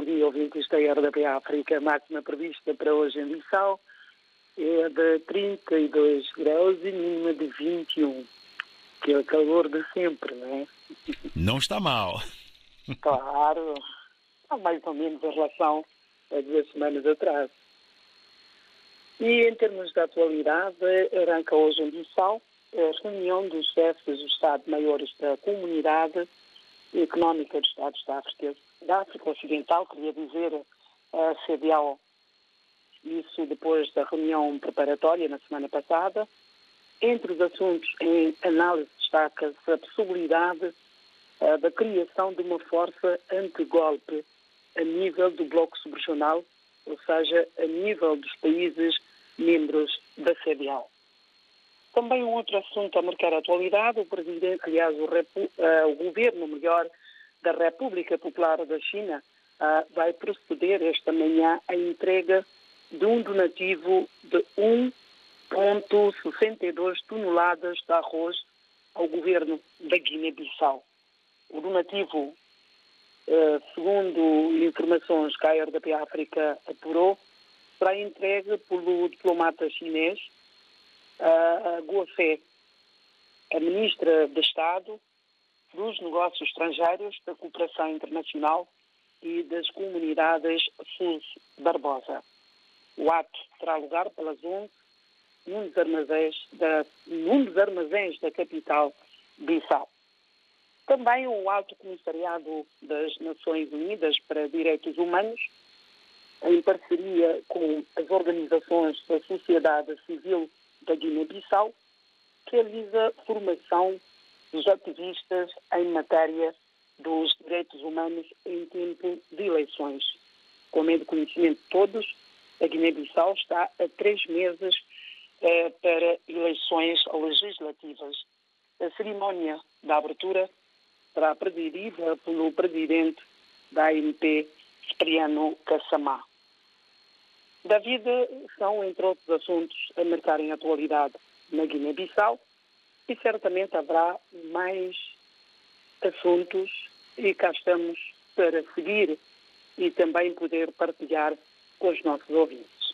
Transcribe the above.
bom dia, ouvintes da RDP África. A máxima prevista para hoje em Bissau é de 32 graus e mínima de 21, que é o calor de sempre, não é? Não está mal. Claro, está mais ou menos em relação a duas semanas atrás. E em termos de atualidade, arranca hoje em Bissau a reunião dos chefes dos Estado-Maiores da Comunidade Económica dos Estados da África, da África Ocidental, queria dizer a CDAO. Isso depois da reunião preparatória na semana passada. Entre os assuntos em análise destaca-se a possibilidade uh, da criação de uma força anti-golpe a nível do bloco subregional, ou seja, a nível dos países membros da CDAO. Também um outro assunto a marcar a atualidade, o presidente, aliás, o, uh, o governo, melhor, da República Popular da China uh, vai proceder esta manhã à entrega de um donativo de 1,62 toneladas de arroz ao governo da Guiné-Bissau. O donativo, uh, segundo informações que a RDP África apurou, será entregue pelo diplomata chinês a Guafé, a ministra de Estado dos Negócios Estrangeiros, da Cooperação Internacional e das Comunidades SUS Barbosa. O ato terá lugar pelas 11 num dos armazéns da, num dos armazéns da capital Bissau. Também o Alto Comissariado das Nações Unidas para Direitos Humanos, em parceria com as organizações da sociedade civil da Guiné-Bissau, realiza formação dos ativistas em matéria dos direitos humanos em tempo de eleições. Como é de conhecimento de todos, a Guiné-Bissau está a três meses eh, para eleições legislativas. A cerimónia da abertura será presidida pelo presidente da ANP, Cipriano Cassamá. Da vida são, entre outros assuntos, a marcarem atualidade na Guiné-Bissau e certamente haverá mais assuntos e cá estamos para seguir e também poder partilhar com os nossos ouvintes.